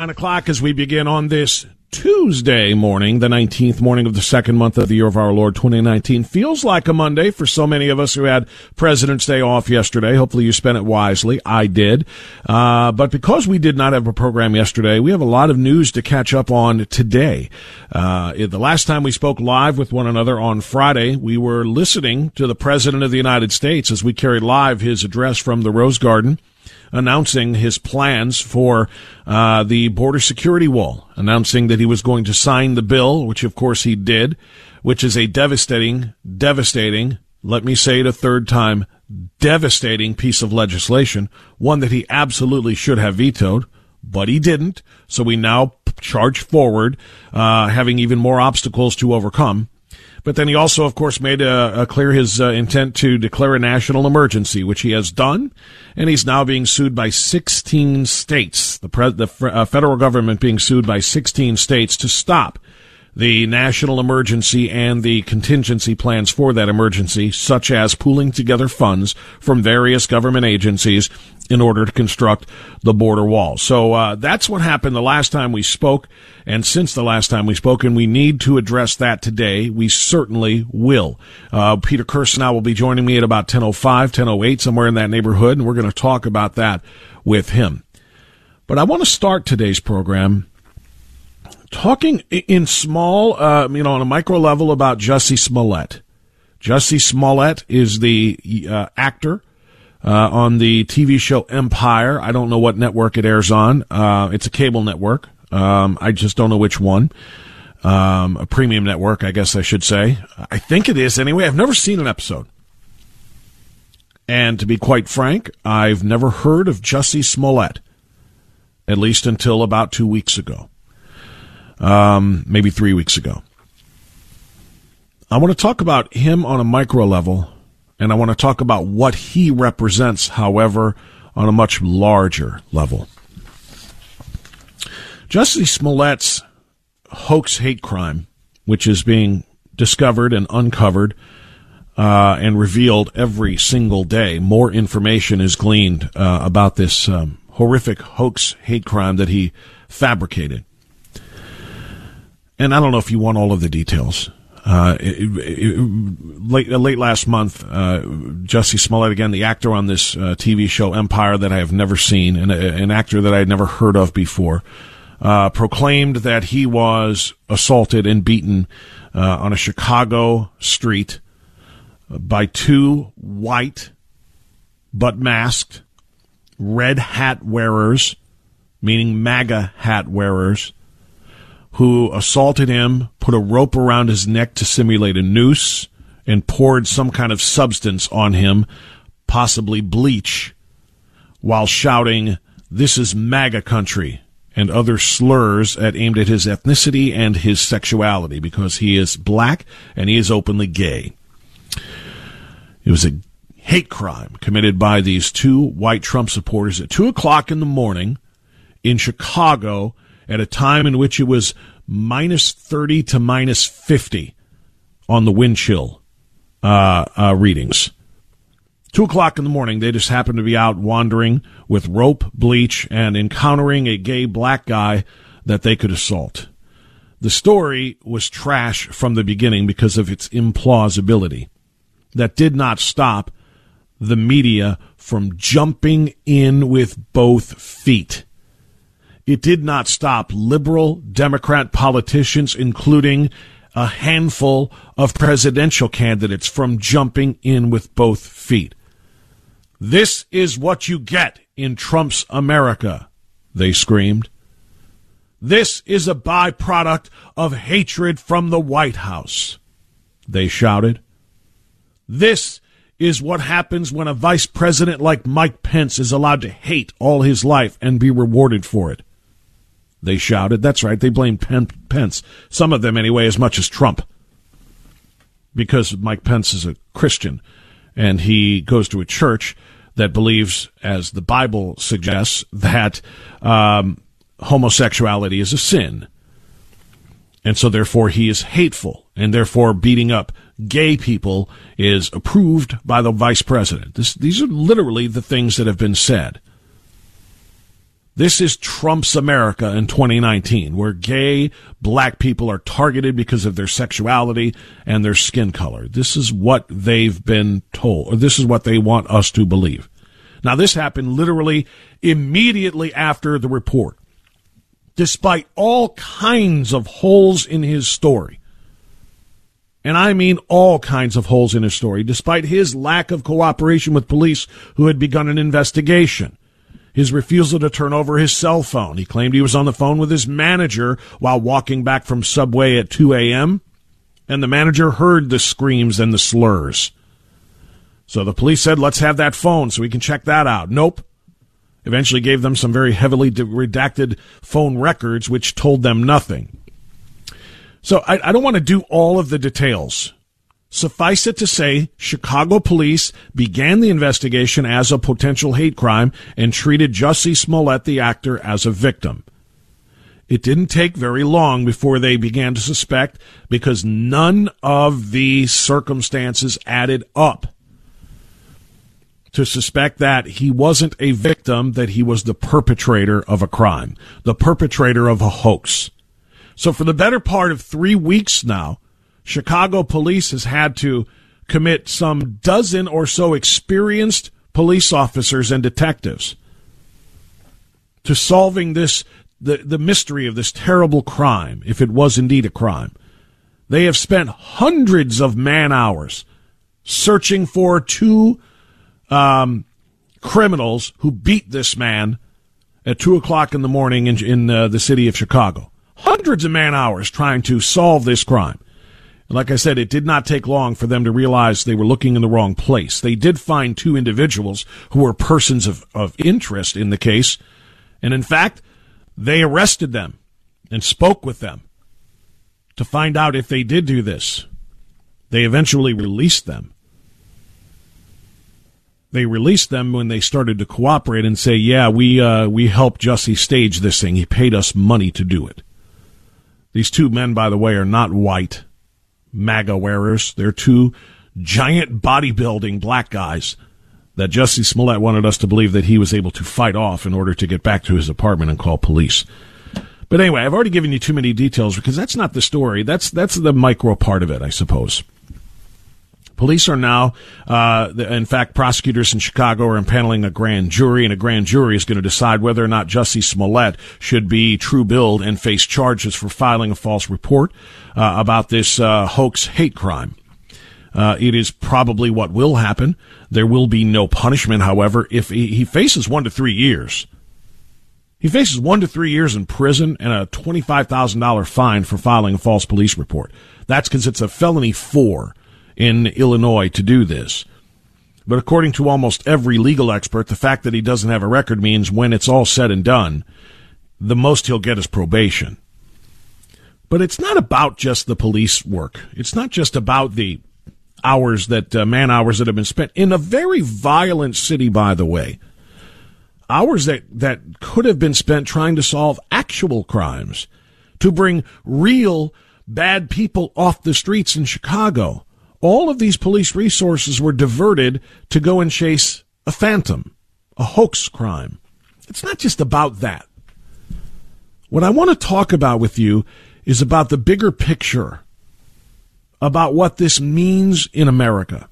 Nine o'clock as we begin on this Tuesday morning, the 19th morning of the second month of the year of our Lord 2019. Feels like a Monday for so many of us who had President's Day off yesterday. Hopefully you spent it wisely. I did. Uh, but because we did not have a program yesterday, we have a lot of news to catch up on today. Uh, the last time we spoke live with one another on Friday, we were listening to the President of the United States as we carried live his address from the Rose Garden announcing his plans for uh, the border security wall, announcing that he was going to sign the bill, which of course he did, which is a devastating, devastating, let me say it a third time, devastating piece of legislation, one that he absolutely should have vetoed, but he didn't. So we now charge forward, uh, having even more obstacles to overcome. But then he also, of course, made a, clear his uh, intent to declare a national emergency, which he has done, and he's now being sued by 16 states. The, pre- the uh, federal government being sued by 16 states to stop the national emergency and the contingency plans for that emergency, such as pooling together funds from various government agencies in order to construct the border wall. So uh, that's what happened the last time we spoke, and since the last time we spoke, and we need to address that today. We certainly will. Uh, Peter Kirsanow will be joining me at about 10.05, 10.08, somewhere in that neighborhood, and we're going to talk about that with him. But I want to start today's program talking in small, uh, you know, on a micro level about Jussie Smollett. Jussie Smollett is the uh, actor uh, on the TV show Empire. I don't know what network it airs on. Uh, it's a cable network. Um, I just don't know which one. Um, a premium network, I guess I should say. I think it is anyway. I've never seen an episode. And to be quite frank, I've never heard of Jussie Smollett, at least until about two weeks ago, um, maybe three weeks ago. I want to talk about him on a micro level and I want to talk about what he represents, however, on a much larger level. Jussie Smollett's hoax hate crime, which is being discovered and uncovered uh, and revealed every single day, more information is gleaned uh, about this um, horrific hoax hate crime that he fabricated. And I don't know if you want all of the details. Uh, it, it, late late last month, uh, Jussie Smollett again, the actor on this uh, TV show Empire that I have never seen, and an actor that I had never heard of before, uh, proclaimed that he was assaulted and beaten uh, on a Chicago street by two white but masked red hat wearers, meaning MAGA hat wearers who assaulted him, put a rope around his neck to simulate a noose, and poured some kind of substance on him, possibly bleach, while shouting, This is MAGA country, and other slurs at, aimed at his ethnicity and his sexuality because he is black and he is openly gay. It was a hate crime committed by these two white Trump supporters at 2 o'clock in the morning in Chicago at a time in which it was minus 30 to minus 50 on the wind chill uh, uh, readings. Two o'clock in the morning, they just happened to be out wandering with rope, bleach, and encountering a gay black guy that they could assault. The story was trash from the beginning because of its implausibility. That did not stop the media from jumping in with both feet. It did not stop liberal Democrat politicians, including a handful of presidential candidates, from jumping in with both feet. This is what you get in Trump's America, they screamed. This is a byproduct of hatred from the White House, they shouted. This is what happens when a vice president like Mike Pence is allowed to hate all his life and be rewarded for it. They shouted. That's right, they blamed Pence, some of them anyway, as much as Trump. Because Mike Pence is a Christian and he goes to a church that believes, as the Bible suggests, that um, homosexuality is a sin. And so, therefore, he is hateful, and therefore, beating up gay people is approved by the vice president. This, these are literally the things that have been said. This is Trump's America in 2019, where gay black people are targeted because of their sexuality and their skin color. This is what they've been told, or this is what they want us to believe. Now, this happened literally immediately after the report, despite all kinds of holes in his story. And I mean all kinds of holes in his story, despite his lack of cooperation with police who had begun an investigation his refusal to turn over his cell phone. He claimed he was on the phone with his manager while walking back from Subway at 2 a.m., and the manager heard the screams and the slurs. So the police said, let's have that phone so we can check that out. Nope. Eventually gave them some very heavily redacted phone records, which told them nothing. So I, I don't want to do all of the details Suffice it to say, Chicago police began the investigation as a potential hate crime and treated Jussie Smollett, the actor, as a victim. It didn't take very long before they began to suspect because none of the circumstances added up to suspect that he wasn't a victim, that he was the perpetrator of a crime, the perpetrator of a hoax. So for the better part of three weeks now, Chicago police has had to commit some dozen or so experienced police officers and detectives to solving this the, the mystery of this terrible crime, if it was indeed a crime. They have spent hundreds of man hours searching for two um, criminals who beat this man at two o'clock in the morning in, in uh, the city of Chicago. Hundreds of man hours trying to solve this crime. Like I said, it did not take long for them to realize they were looking in the wrong place. They did find two individuals who were persons of, of interest in the case. And in fact, they arrested them and spoke with them to find out if they did do this. They eventually released them. They released them when they started to cooperate and say, "Yeah, we uh, we helped Jussie stage this thing. He paid us money to do it." These two men, by the way, are not white. MAGA wearers. They're two giant bodybuilding black guys that Jesse Smollett wanted us to believe that he was able to fight off in order to get back to his apartment and call police. But anyway, I've already given you too many details because that's not the story. That's that's the micro part of it, I suppose. Police are now, uh, in fact, prosecutors in Chicago are impaneling a grand jury, and a grand jury is going to decide whether or not Jussie Smollett should be true billed and face charges for filing a false report uh, about this uh, hoax hate crime. Uh, it is probably what will happen. There will be no punishment, however, if he, he faces one to three years. He faces one to three years in prison and a $25,000 fine for filing a false police report. That's because it's a felony four in Illinois to do this. But according to almost every legal expert, the fact that he doesn't have a record means when it's all said and done, the most he'll get is probation. But it's not about just the police work. It's not just about the hours that uh, man hours that have been spent in a very violent city, by the way. Hours that, that could have been spent trying to solve actual crimes, to bring real bad people off the streets in Chicago. All of these police resources were diverted to go and chase a phantom, a hoax crime. It's not just about that. What I want to talk about with you is about the bigger picture about what this means in America.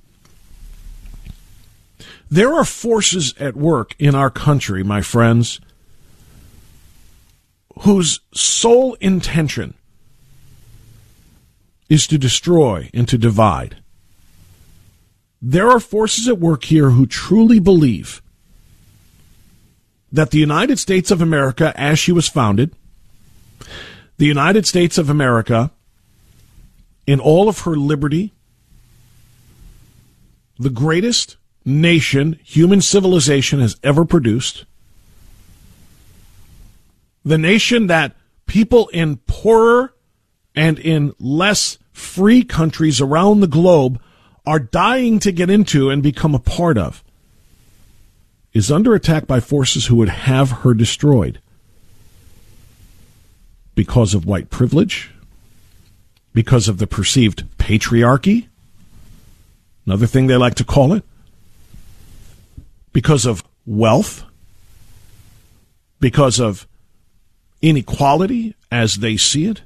There are forces at work in our country, my friends, whose sole intention is to destroy and to divide. There are forces at work here who truly believe that the United States of America, as she was founded, the United States of America, in all of her liberty, the greatest nation human civilization has ever produced, the nation that people in poorer and in less free countries around the globe are dying to get into and become a part of, is under attack by forces who would have her destroyed because of white privilege, because of the perceived patriarchy, another thing they like to call it, because of wealth, because of inequality as they see it.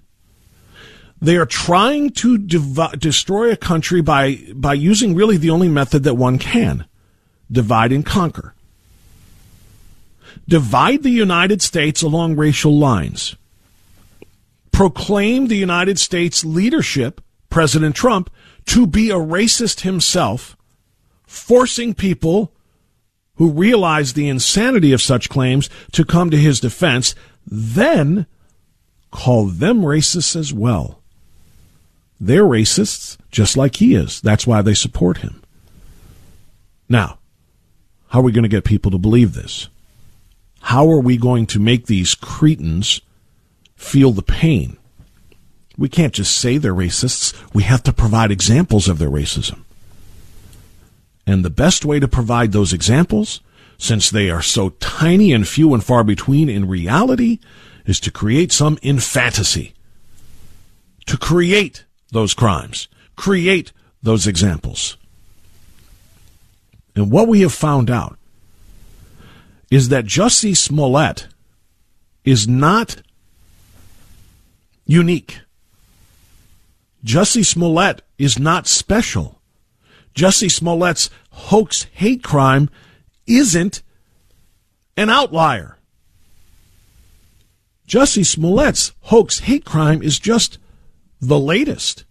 They are trying to dev- destroy a country by, by using really the only method that one can divide and conquer. Divide the United States along racial lines. Proclaim the United States leadership, President Trump, to be a racist himself, forcing people who realize the insanity of such claims to come to his defense, then call them racists as well. They're racists just like he is. That's why they support him. Now, how are we going to get people to believe this? How are we going to make these cretins feel the pain? We can't just say they're racists. We have to provide examples of their racism. And the best way to provide those examples, since they are so tiny and few and far between in reality, is to create some in fantasy. To create those crimes, create those examples. And what we have found out is that Jussie Smollett is not unique. Jussie Smollett is not special. Jussie Smollett's hoax hate crime isn't an outlier. Jussie Smollett's hoax hate crime is just the latest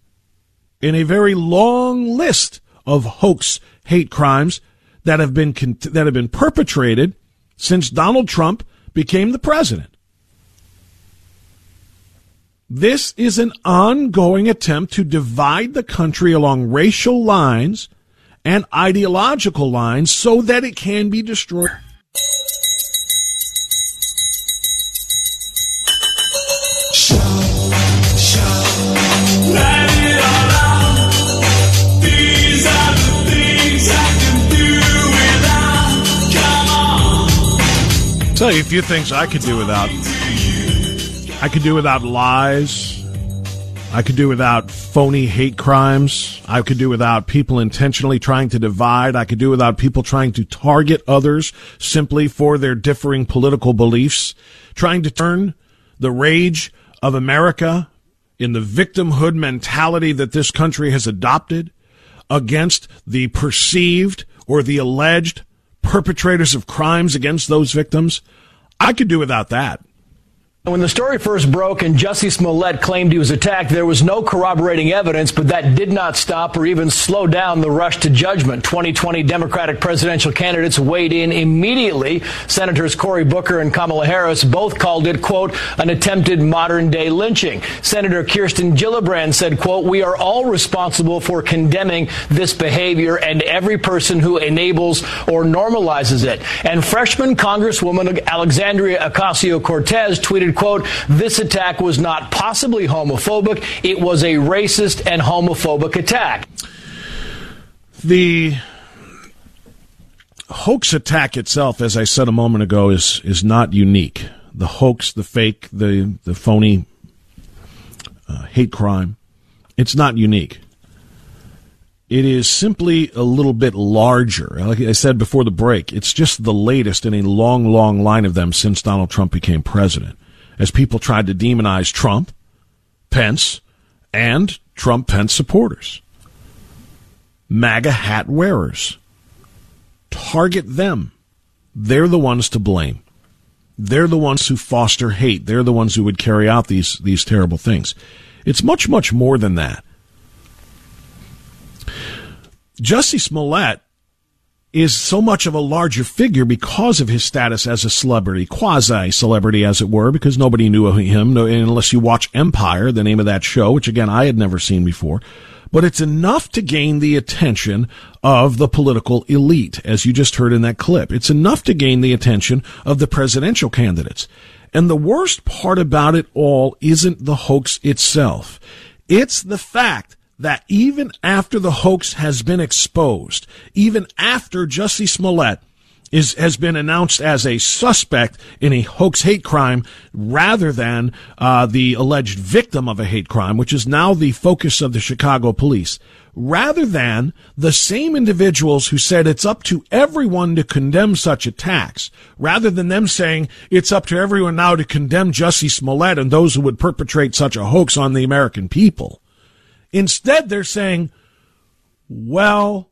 in a very long list of hoax hate crimes that have been that have been perpetrated since Donald Trump became the president. This is an ongoing attempt to divide the country along racial lines and ideological lines so that it can be destroyed. Tell you a few things I could do without. I could do without lies. I could do without phony hate crimes. I could do without people intentionally trying to divide. I could do without people trying to target others simply for their differing political beliefs, trying to turn the rage of America in the victimhood mentality that this country has adopted against the perceived or the alleged perpetrators of crimes against those victims. I could do without that. When the story first broke and Jussie Smollett claimed he was attacked, there was no corroborating evidence, but that did not stop or even slow down the rush to judgment. 2020 Democratic presidential candidates weighed in immediately. Senators Cory Booker and Kamala Harris both called it, quote, an attempted modern day lynching. Senator Kirsten Gillibrand said, quote, we are all responsible for condemning this behavior and every person who enables or normalizes it. And freshman Congresswoman Alexandria Ocasio Cortez tweeted, quote, this attack was not possibly homophobic. It was a racist and homophobic attack. The hoax attack itself, as I said a moment ago, is, is not unique. The hoax, the fake, the, the phony uh, hate crime, it's not unique. It is simply a little bit larger. Like I said before the break, it's just the latest in a long, long line of them since Donald Trump became president as people tried to demonize Trump, Pence, and Trump Pence supporters. MAGA hat wearers. Target them. They're the ones to blame. They're the ones who foster hate. They're the ones who would carry out these, these terrible things. It's much, much more than that. Jussie Smollett is so much of a larger figure because of his status as a celebrity, quasi celebrity, as it were, because nobody knew him unless you watch Empire, the name of that show, which again I had never seen before. But it's enough to gain the attention of the political elite, as you just heard in that clip. It's enough to gain the attention of the presidential candidates. And the worst part about it all isn't the hoax itself. It's the fact that even after the hoax has been exposed, even after Jussie Smollett is has been announced as a suspect in a hoax hate crime rather than uh, the alleged victim of a hate crime, which is now the focus of the Chicago police. Rather than the same individuals who said it's up to everyone to condemn such attacks, rather than them saying it's up to everyone now to condemn Jussie Smollett and those who would perpetrate such a hoax on the American people. Instead, they're saying, well,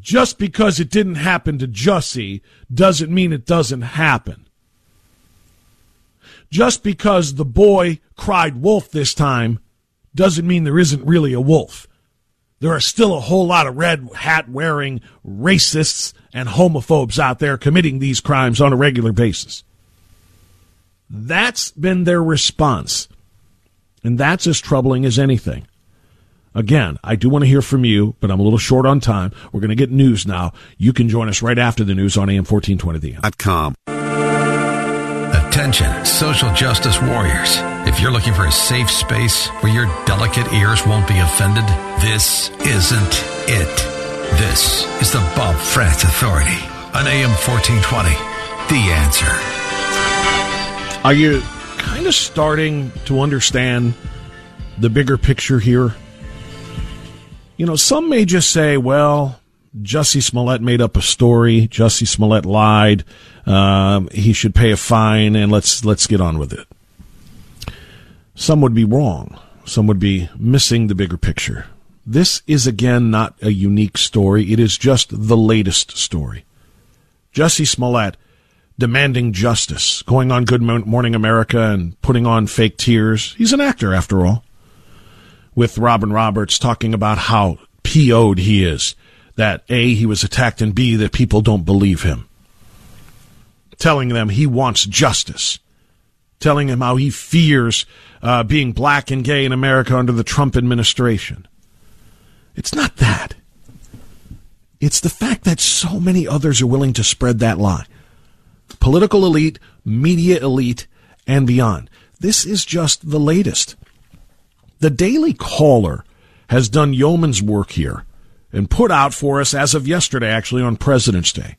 just because it didn't happen to Jussie doesn't mean it doesn't happen. Just because the boy cried wolf this time doesn't mean there isn't really a wolf. There are still a whole lot of red hat wearing racists and homophobes out there committing these crimes on a regular basis. That's been their response. And that's as troubling as anything. Again, I do want to hear from you, but I'm a little short on time. We're going to get news now. You can join us right after the news on AM 1420 The com. Attention, social justice warriors. If you're looking for a safe space where your delicate ears won't be offended, this isn't it. This is the Bob Frantz Authority on AM 1420. The answer. Are you kind of starting to understand the bigger picture here? you know, some may just say, well, Jussie Smollett made up a story. Jussie Smollett lied. Um, he should pay a fine, and let's let's get on with it. Some would be wrong. Some would be missing the bigger picture. This is again not a unique story. It is just the latest story. Jussie Smollett demanding justice, going on Good Morning America and putting on fake tears. He's an actor, after all with Robin Roberts talking about how PO'd he is. That A, he was attacked, and B, that people don't believe him. Telling them he wants justice. Telling him how he fears uh, being black and gay in America under the Trump administration. It's not that. It's the fact that so many others are willing to spread that lie. Political elite, media elite, and beyond. This is just the latest. The Daily Caller has done yeoman's work here and put out for us, as of yesterday, actually on President's Day,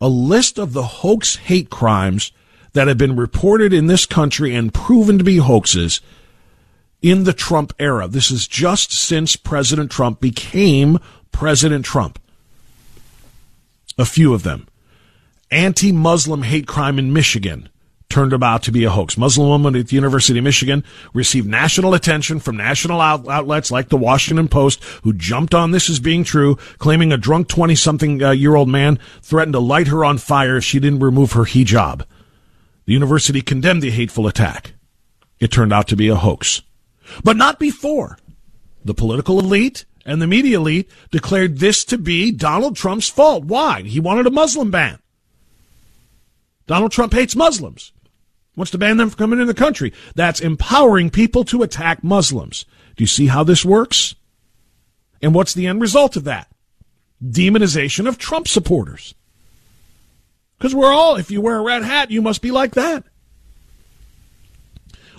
a list of the hoax hate crimes that have been reported in this country and proven to be hoaxes in the Trump era. This is just since President Trump became President Trump. A few of them. Anti Muslim hate crime in Michigan turned about to be a hoax. Muslim woman at the University of Michigan received national attention from national out- outlets like the Washington Post, who jumped on this as being true, claiming a drunk 20 something uh, year old man threatened to light her on fire if she didn't remove her hijab. The university condemned the hateful attack. It turned out to be a hoax. But not before. The political elite and the media elite declared this to be Donald Trump's fault. Why? He wanted a Muslim ban. Donald Trump hates Muslims wants to ban them from coming in the country. That's empowering people to attack Muslims. Do you see how this works? And what's the end result of that? Demonization of Trump supporters. Because we're all, if you wear a red hat, you must be like that.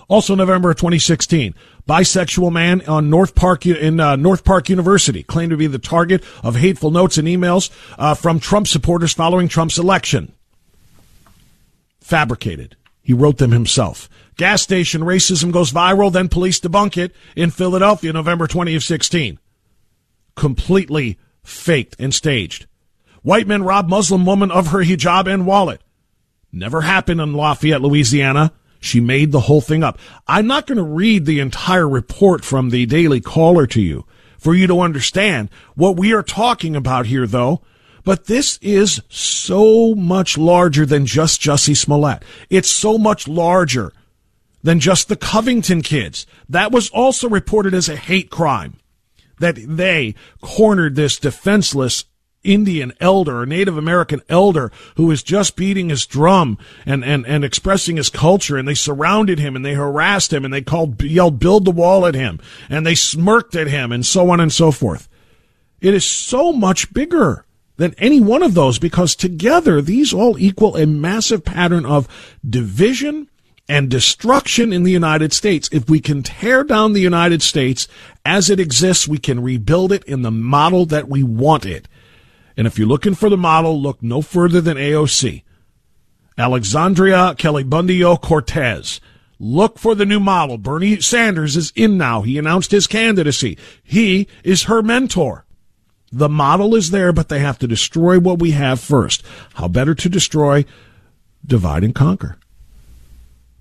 Also, November of 2016, bisexual man on North Park in uh, North Park University claimed to be the target of hateful notes and emails uh, from Trump supporters following Trump's election. Fabricated. He wrote them himself. Gas station racism goes viral, then police debunk it in Philadelphia, November 20 of 16. Completely faked and staged. White men rob Muslim woman of her hijab and wallet. Never happened in Lafayette, Louisiana. She made the whole thing up. I'm not going to read the entire report from the Daily Caller to you for you to understand what we are talking about here, though, but this is so much larger than just Jussie Smollett. It's so much larger than just the Covington kids. That was also reported as a hate crime. That they cornered this defenseless Indian elder, a Native American elder who was just beating his drum and, and, and expressing his culture and they surrounded him and they harassed him and they called, yelled, build the wall at him and they smirked at him and so on and so forth. It is so much bigger than any one of those because together these all equal a massive pattern of division and destruction in the United States. If we can tear down the United States as it exists, we can rebuild it in the model that we want it. And if you're looking for the model, look no further than AOC. Alexandria Calibundio Cortez. Look for the new model. Bernie Sanders is in now. He announced his candidacy. He is her mentor. The model is there, but they have to destroy what we have first. How better to destroy? Divide and conquer.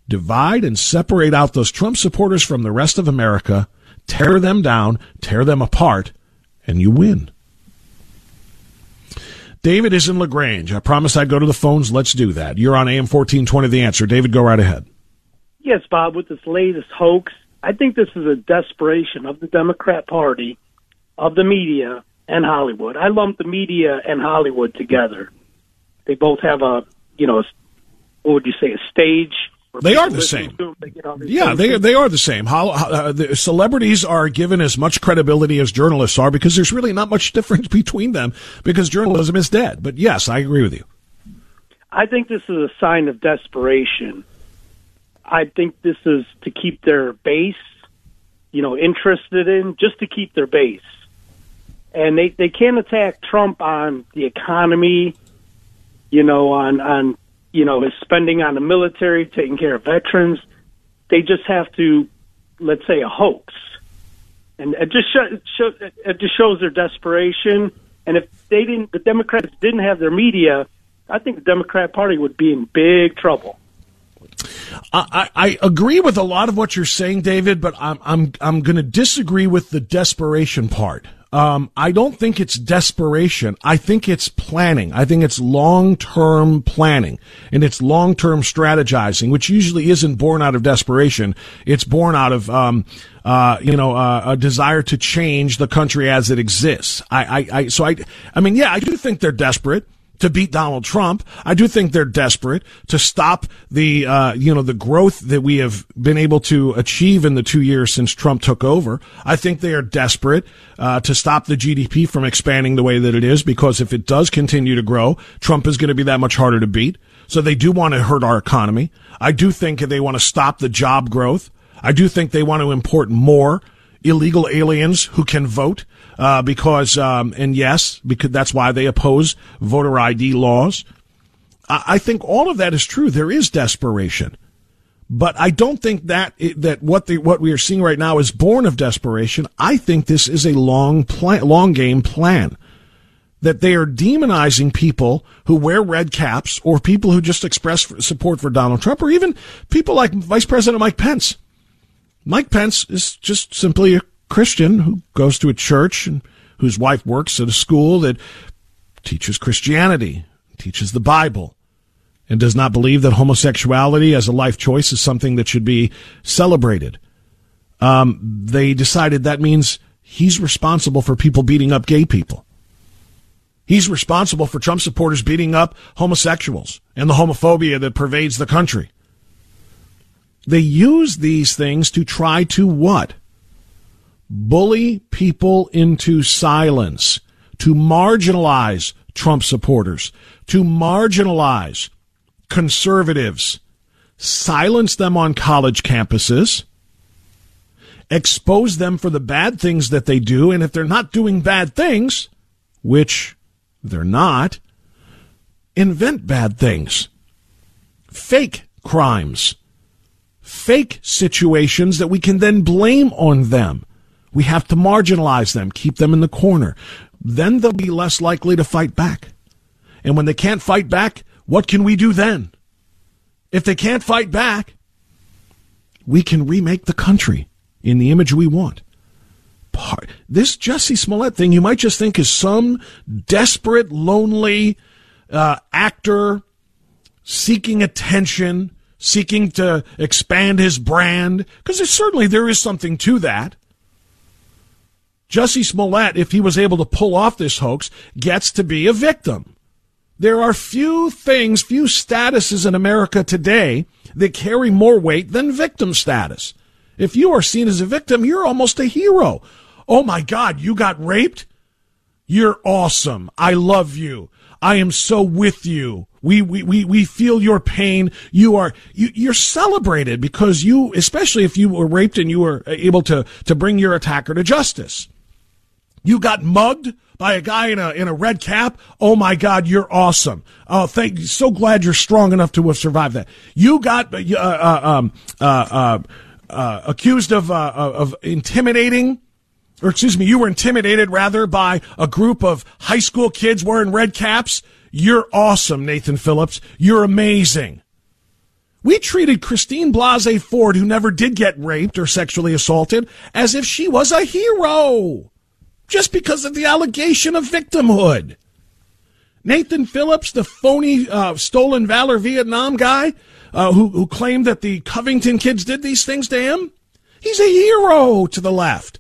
Divide and separate out those Trump supporters from the rest of America, tear them down, tear them apart, and you win. David is in LaGrange. I promised I'd go to the phones. Let's do that. You're on AM 1420 The Answer. David, go right ahead. Yes, Bob, with this latest hoax, I think this is a desperation of the Democrat Party, of the media, and Hollywood. I lump the media and Hollywood together. They both have a, you know, what would you say, a stage. They are the same. they yeah, they they are the same. How, uh, the celebrities are given as much credibility as journalists are because there's really not much difference between them because journalism is dead. But yes, I agree with you. I think this is a sign of desperation. I think this is to keep their base, you know, interested in just to keep their base and they they can't attack Trump on the economy, you know, on on you know his spending on the military, taking care of veterans. They just have to, let's say, a hoax, and it just show, it just shows their desperation. And if they didn't, the Democrats didn't have their media, I think the Democrat Party would be in big trouble. I, I agree with a lot of what you're saying, David, but I'm I'm I'm going to disagree with the desperation part. Um, I don't think it's desperation. I think it's planning. I think it's long-term planning and it's long-term strategizing, which usually isn't born out of desperation. It's born out of, um, uh, you know, uh, a desire to change the country as it exists. I, I, I, so I, I mean, yeah, I do think they're desperate to beat Donald Trump. I do think they're desperate to stop the, uh, you know, the growth that we have been able to achieve in the two years since Trump took over. I think they are desperate uh, to stop the GDP from expanding the way that it is because if it does continue to grow, Trump is going to be that much harder to beat. So they do want to hurt our economy. I do think they want to stop the job growth. I do think they want to import more illegal aliens who can vote uh, because, um, and yes, because that's why they oppose voter ID laws. I, I think all of that is true. There is desperation. But I don't think that that what the what we are seeing right now is born of desperation. I think this is a long plan, long game plan. That they are demonizing people who wear red caps, or people who just express support for Donald Trump, or even people like Vice President Mike Pence. Mike Pence is just simply a Christian who goes to a church and whose wife works at a school that teaches Christianity, teaches the Bible, and does not believe that homosexuality as a life choice is something that should be celebrated. Um, they decided that means he's responsible for people beating up gay people. He's responsible for Trump supporters beating up homosexuals and the homophobia that pervades the country. They use these things to try to what? Bully people into silence, to marginalize Trump supporters, to marginalize conservatives, silence them on college campuses, expose them for the bad things that they do, and if they're not doing bad things, which they're not, invent bad things, fake crimes, fake situations that we can then blame on them. We have to marginalize them, keep them in the corner. Then they'll be less likely to fight back. And when they can't fight back, what can we do then? If they can't fight back, we can remake the country in the image we want. This Jesse Smollett thing, you might just think is some desperate, lonely uh, actor seeking attention, seeking to expand his brand, because certainly there is something to that. Jussie Smollett, if he was able to pull off this hoax, gets to be a victim. There are few things, few statuses in America today that carry more weight than victim status. If you are seen as a victim, you're almost a hero. Oh my God, you got raped? You're awesome. I love you. I am so with you. We, we, we, we feel your pain. You are, you, you're celebrated because you, especially if you were raped and you were able to, to bring your attacker to justice. You got mugged by a guy in a, in a red cap. Oh my God, you're awesome. Oh, thank you. So glad you're strong enough to have survived that. You got, uh, uh, um, uh, uh, uh, accused of, uh, of intimidating or excuse me, you were intimidated rather by a group of high school kids wearing red caps. You're awesome, Nathan Phillips. You're amazing. We treated Christine Blasey Ford, who never did get raped or sexually assaulted, as if she was a hero just because of the allegation of victimhood. Nathan Phillips, the phony uh, stolen valor Vietnam guy uh, who, who claimed that the Covington kids did these things to him, he's a hero to the left.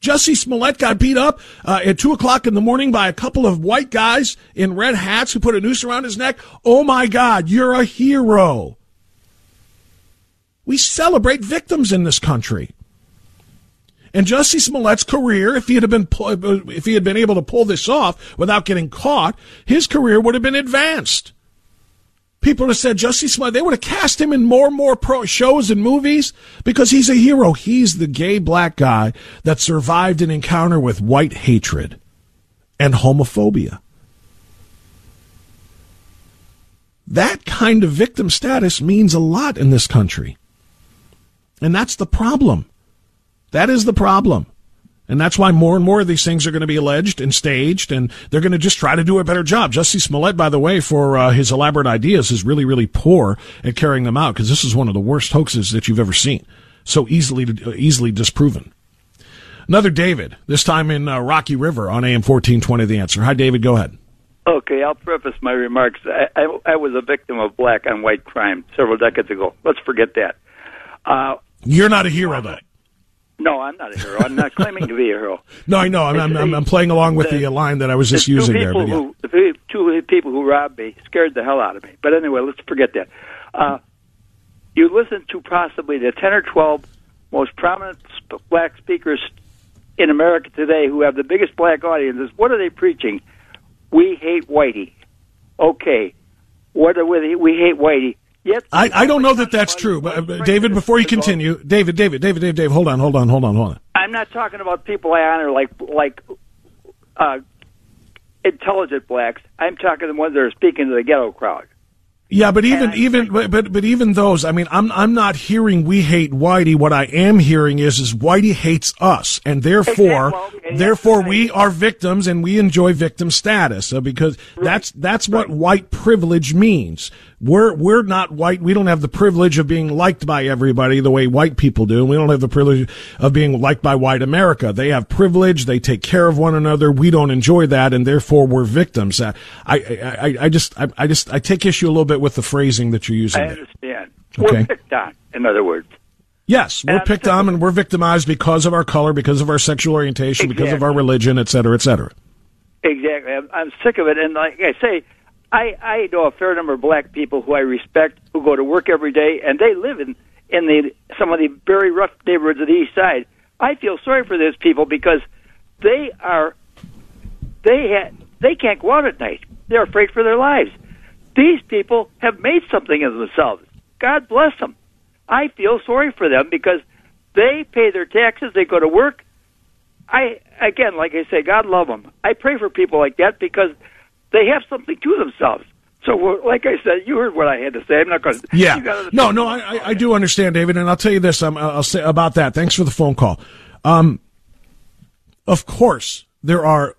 Jesse Smollett got beat up uh, at 2 o'clock in the morning by a couple of white guys in red hats who put a noose around his neck. Oh my God, you're a hero. We celebrate victims in this country. And Jussie Smollett's career, if he had been if he had been able to pull this off without getting caught, his career would have been advanced. People have said Jussie Smollett, they would have cast him in more and more pro shows and movies because he's a hero. He's the gay black guy that survived an encounter with white hatred and homophobia. That kind of victim status means a lot in this country. And that's the problem. That is the problem. And that's why more and more of these things are going to be alleged and staged, and they're going to just try to do a better job. Jesse Smollett, by the way, for uh, his elaborate ideas, is really, really poor at carrying them out because this is one of the worst hoaxes that you've ever seen. So easily, easily disproven. Another David, this time in uh, Rocky River on AM 1420 The Answer. Hi, David, go ahead. Okay, I'll preface my remarks. I, I, I was a victim of black on white crime several decades ago. Let's forget that. Uh, You're not a hero, though. No, I'm not a hero. I'm not claiming to be a hero. no, I know. I'm, I'm, I'm, playing along with the, the line that I was just using there. But yeah. who, the two people who robbed me scared the hell out of me. But anyway, let's forget that. Uh, you listen to possibly the 10 or 12 most prominent black speakers in America today who have the biggest black audiences. What are they preaching? We hate Whitey. Okay. What are we? We hate Whitey. I, I don't know that that's true, but uh, David, before you continue, David, David, David, David, David, hold on, hold on, hold on, hold on. I'm not talking about people I honor like like uh, intelligent blacks. I'm talking the ones that are speaking to the ghetto crowd. Yeah, but even even but, but but even those, I mean, I'm I'm not hearing we hate Whitey. What I am hearing is is Whitey hates us, and therefore exactly. therefore we are victims and we enjoy victim status. So because right. that's that's what right. white privilege means. We're we're not white. We don't have the privilege of being liked by everybody the way white people do. We don't have the privilege of being liked by white America. They have privilege. They take care of one another. We don't enjoy that, and therefore we're victims. I I I, I just I, I just I take issue a little bit with the phrasing that you're using. I understand. Okay. We're picked on. In other words. Yes, we're picked on and we're victimized because of our color, because of our sexual orientation, exactly. because of our religion, et cetera, et cetera. Exactly. I'm, I'm sick of it. And like I say, I, I know a fair number of black people who I respect who go to work every day, and they live in in the some of the very rough neighborhoods of the East Side. I feel sorry for those people because they are they ha- they can't go out at night. They're afraid for their lives. These people have made something of themselves. God bless them. I feel sorry for them because they pay their taxes. They go to work. I again, like I say, God love them. I pray for people like that because they have something to themselves. So, like I said, you heard what I had to say. I'm not going to. Yeah. No, no, I, I do understand, David, and I'll tell you this. Um, I'll say about that. Thanks for the phone call. Um, of course, there are.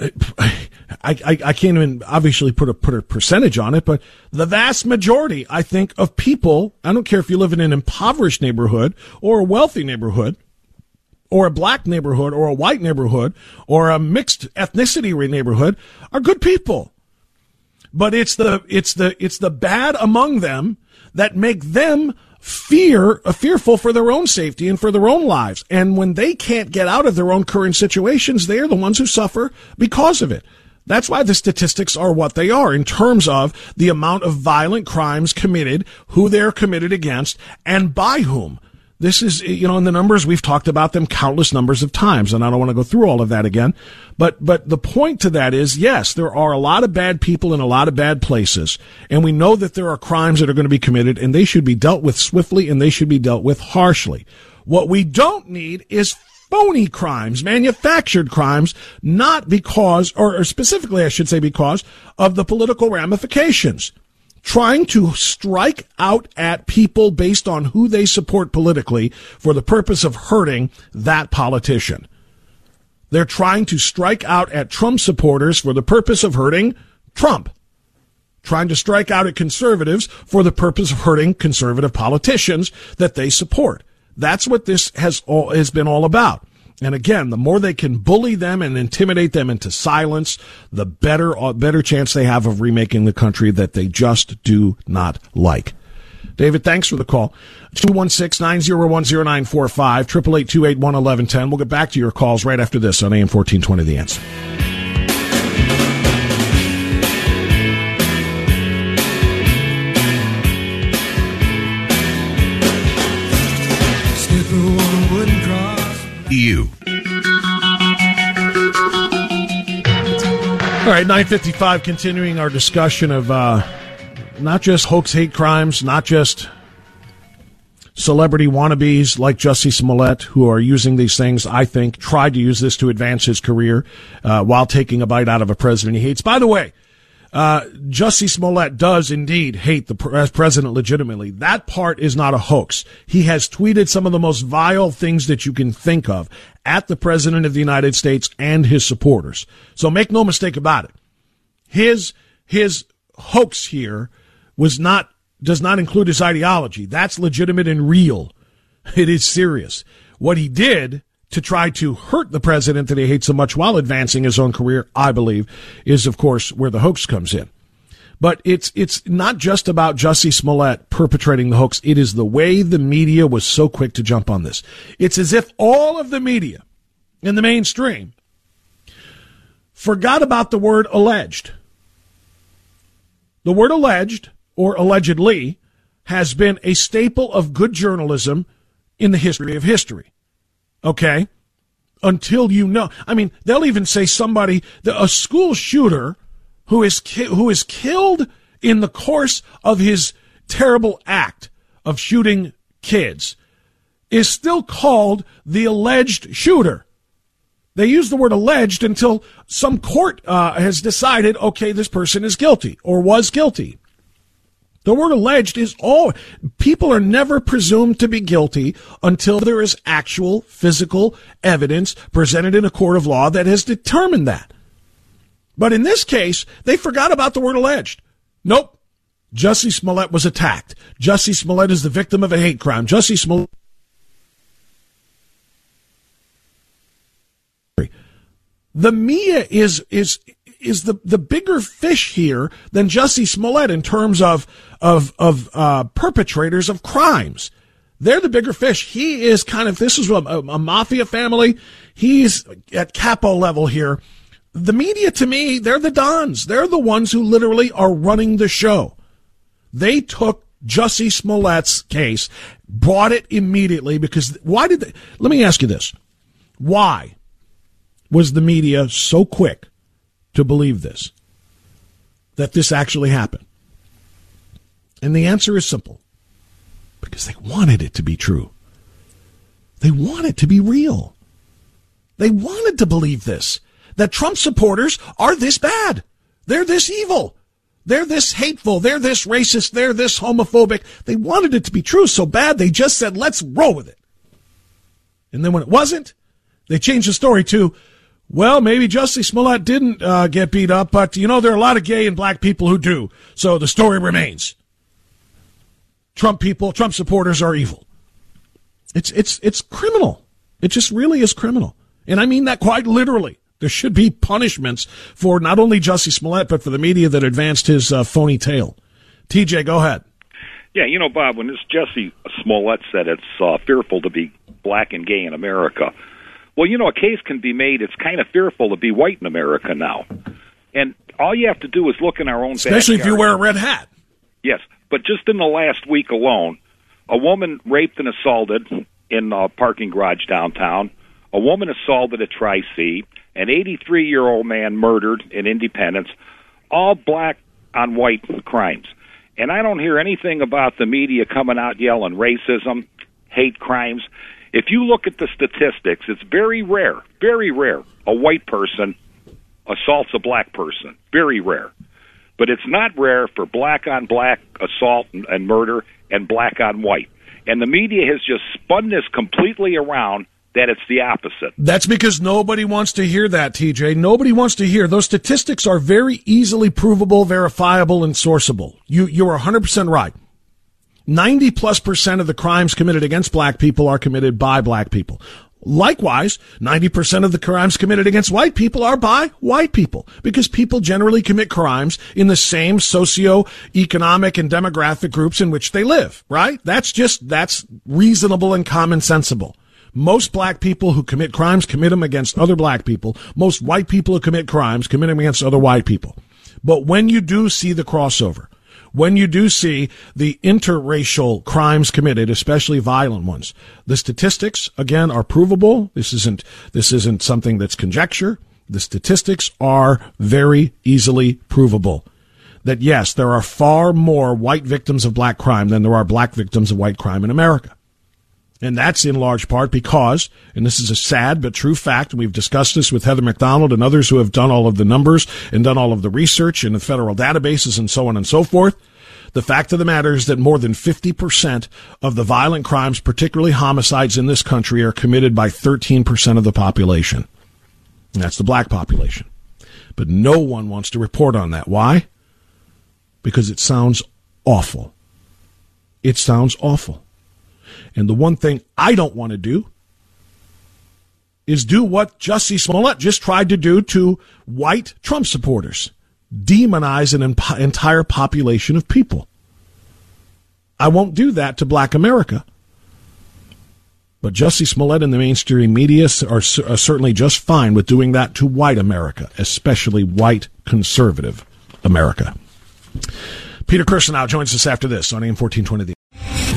I, I, I can't even obviously put a put a percentage on it, but the vast majority, I think, of people. I don't care if you live in an impoverished neighborhood or a wealthy neighborhood or a black neighborhood or a white neighborhood or a mixed ethnicity neighborhood are good people. But it's the, it's the, it's the bad among them that make them fear, uh, fearful for their own safety and for their own lives. And when they can't get out of their own current situations, they're the ones who suffer because of it. That's why the statistics are what they are in terms of the amount of violent crimes committed, who they're committed against, and by whom. This is, you know, in the numbers, we've talked about them countless numbers of times, and I don't want to go through all of that again. But, but the point to that is, yes, there are a lot of bad people in a lot of bad places, and we know that there are crimes that are going to be committed, and they should be dealt with swiftly, and they should be dealt with harshly. What we don't need is phony crimes, manufactured crimes, not because, or, or specifically, I should say, because of the political ramifications trying to strike out at people based on who they support politically for the purpose of hurting that politician. They're trying to strike out at Trump supporters for the purpose of hurting Trump. Trying to strike out at conservatives for the purpose of hurting conservative politicians that they support. That's what this has all, has been all about. And again, the more they can bully them and intimidate them into silence, the better, uh, better chance they have of remaking the country that they just do not like. David, thanks for the call. 216-901-0945, 888 We'll get back to your calls right after this on AM 1420 The Answer. You. All right, 955, continuing our discussion of uh, not just hoax hate crimes, not just celebrity wannabes like Jussie Smollett who are using these things, I think, tried to use this to advance his career uh, while taking a bite out of a president he hates. By the way, uh, Jussie Smollett does indeed hate the president legitimately. That part is not a hoax. He has tweeted some of the most vile things that you can think of at the president of the United States and his supporters. So make no mistake about it. His, his hoax here was not, does not include his ideology. That's legitimate and real. It is serious. What he did to try to hurt the president that he hates so much while advancing his own career, I believe, is of course where the hoax comes in. But it's it's not just about Jussie Smollett perpetrating the hoax. It is the way the media was so quick to jump on this. It's as if all of the media in the mainstream forgot about the word alleged. The word alleged or allegedly has been a staple of good journalism in the history of history. Okay? Until you know. I mean, they'll even say somebody, a school shooter who is, who is killed in the course of his terrible act of shooting kids is still called the alleged shooter. They use the word alleged until some court uh, has decided, okay, this person is guilty or was guilty. The word alleged is all. People are never presumed to be guilty until there is actual physical evidence presented in a court of law that has determined that. But in this case, they forgot about the word alleged. Nope. Jussie Smollett was attacked. Jussie Smollett is the victim of a hate crime. Jussie Smollett. The media is is is the, the bigger fish here than Jussie Smollett in terms of of of uh, perpetrators of crimes. They're the bigger fish. He is kind of this is a, a mafia family. He's at capo level here. The media, to me, they're the dons. They're the ones who literally are running the show. They took Jussie Smollett's case, brought it immediately because why did they? Let me ask you this: Why was the media so quick to believe this, that this actually happened? And the answer is simple because they wanted it to be true. They want it to be real. They wanted to believe this that Trump supporters are this bad. They're this evil. They're this hateful. They're this racist. They're this homophobic. They wanted it to be true so bad they just said, let's roll with it. And then when it wasn't, they changed the story to well, maybe Jussie Smollett didn't uh, get beat up, but you know there are a lot of gay and black people who do. So the story remains. Trump people, Trump supporters are evil. It's it's it's criminal. It just really is criminal, and I mean that quite literally. There should be punishments for not only Jussie Smollett but for the media that advanced his uh, phony tale. TJ, go ahead. Yeah, you know, Bob, when this Jussie Smollett said it's uh, fearful to be black and gay in America well, you know, a case can be made. It's kind of fearful to be white in America now, and all you have to do is look in our own. Especially backyard. if you wear a red hat. Yes, but just in the last week alone, a woman raped and assaulted in a parking garage downtown, a woman assaulted at Tri C, an 83 year old man murdered in Independence, all black on white crimes. And I don't hear anything about the media coming out yelling racism, hate crimes. If you look at the statistics, it's very rare, very rare, a white person assaults a black person. Very rare. But it's not rare for black on black assault and, murder and black on white. And the media has just spun this completely around that it's the opposite. That's because nobody wants to hear that, TJ. Nobody wants to hear. Those statistics are very easily provable, verifiable, and sourceable. You, you're 100% right. 90 plus percent of the crimes committed against black people are committed by black people. Likewise, 90% of the crimes committed against white people are by white people because people generally commit crimes in the same socio-economic and demographic groups in which they live, right? That's just, that's reasonable and common sensible. Most black people who commit crimes commit them against other black people. Most white people who commit crimes commit them against other white people. But when you do see the crossover, when you do see the interracial crimes committed, especially violent ones, the statistics again are provable. This isn't this isn't something that's conjecture. The statistics are very easily provable. That yes, there are far more white victims of black crime than there are black victims of white crime in America. And that's in large part because, and this is a sad but true fact, and we've discussed this with Heather Mac Donald and others who have done all of the numbers and done all of the research in the federal databases and so on and so forth. The fact of the matter is that more than 50% of the violent crimes, particularly homicides in this country, are committed by 13% of the population. And that's the black population. But no one wants to report on that. Why? Because it sounds awful. It sounds awful. And the one thing I don't want to do is do what Jussie Smollett just tried to do to white Trump supporters demonize an imp- entire population of people. I won't do that to black America. But Jussie Smollett and the mainstream media are, are certainly just fine with doing that to white America, especially white conservative America. Peter Kirsanow now joins us after this on AM 1420.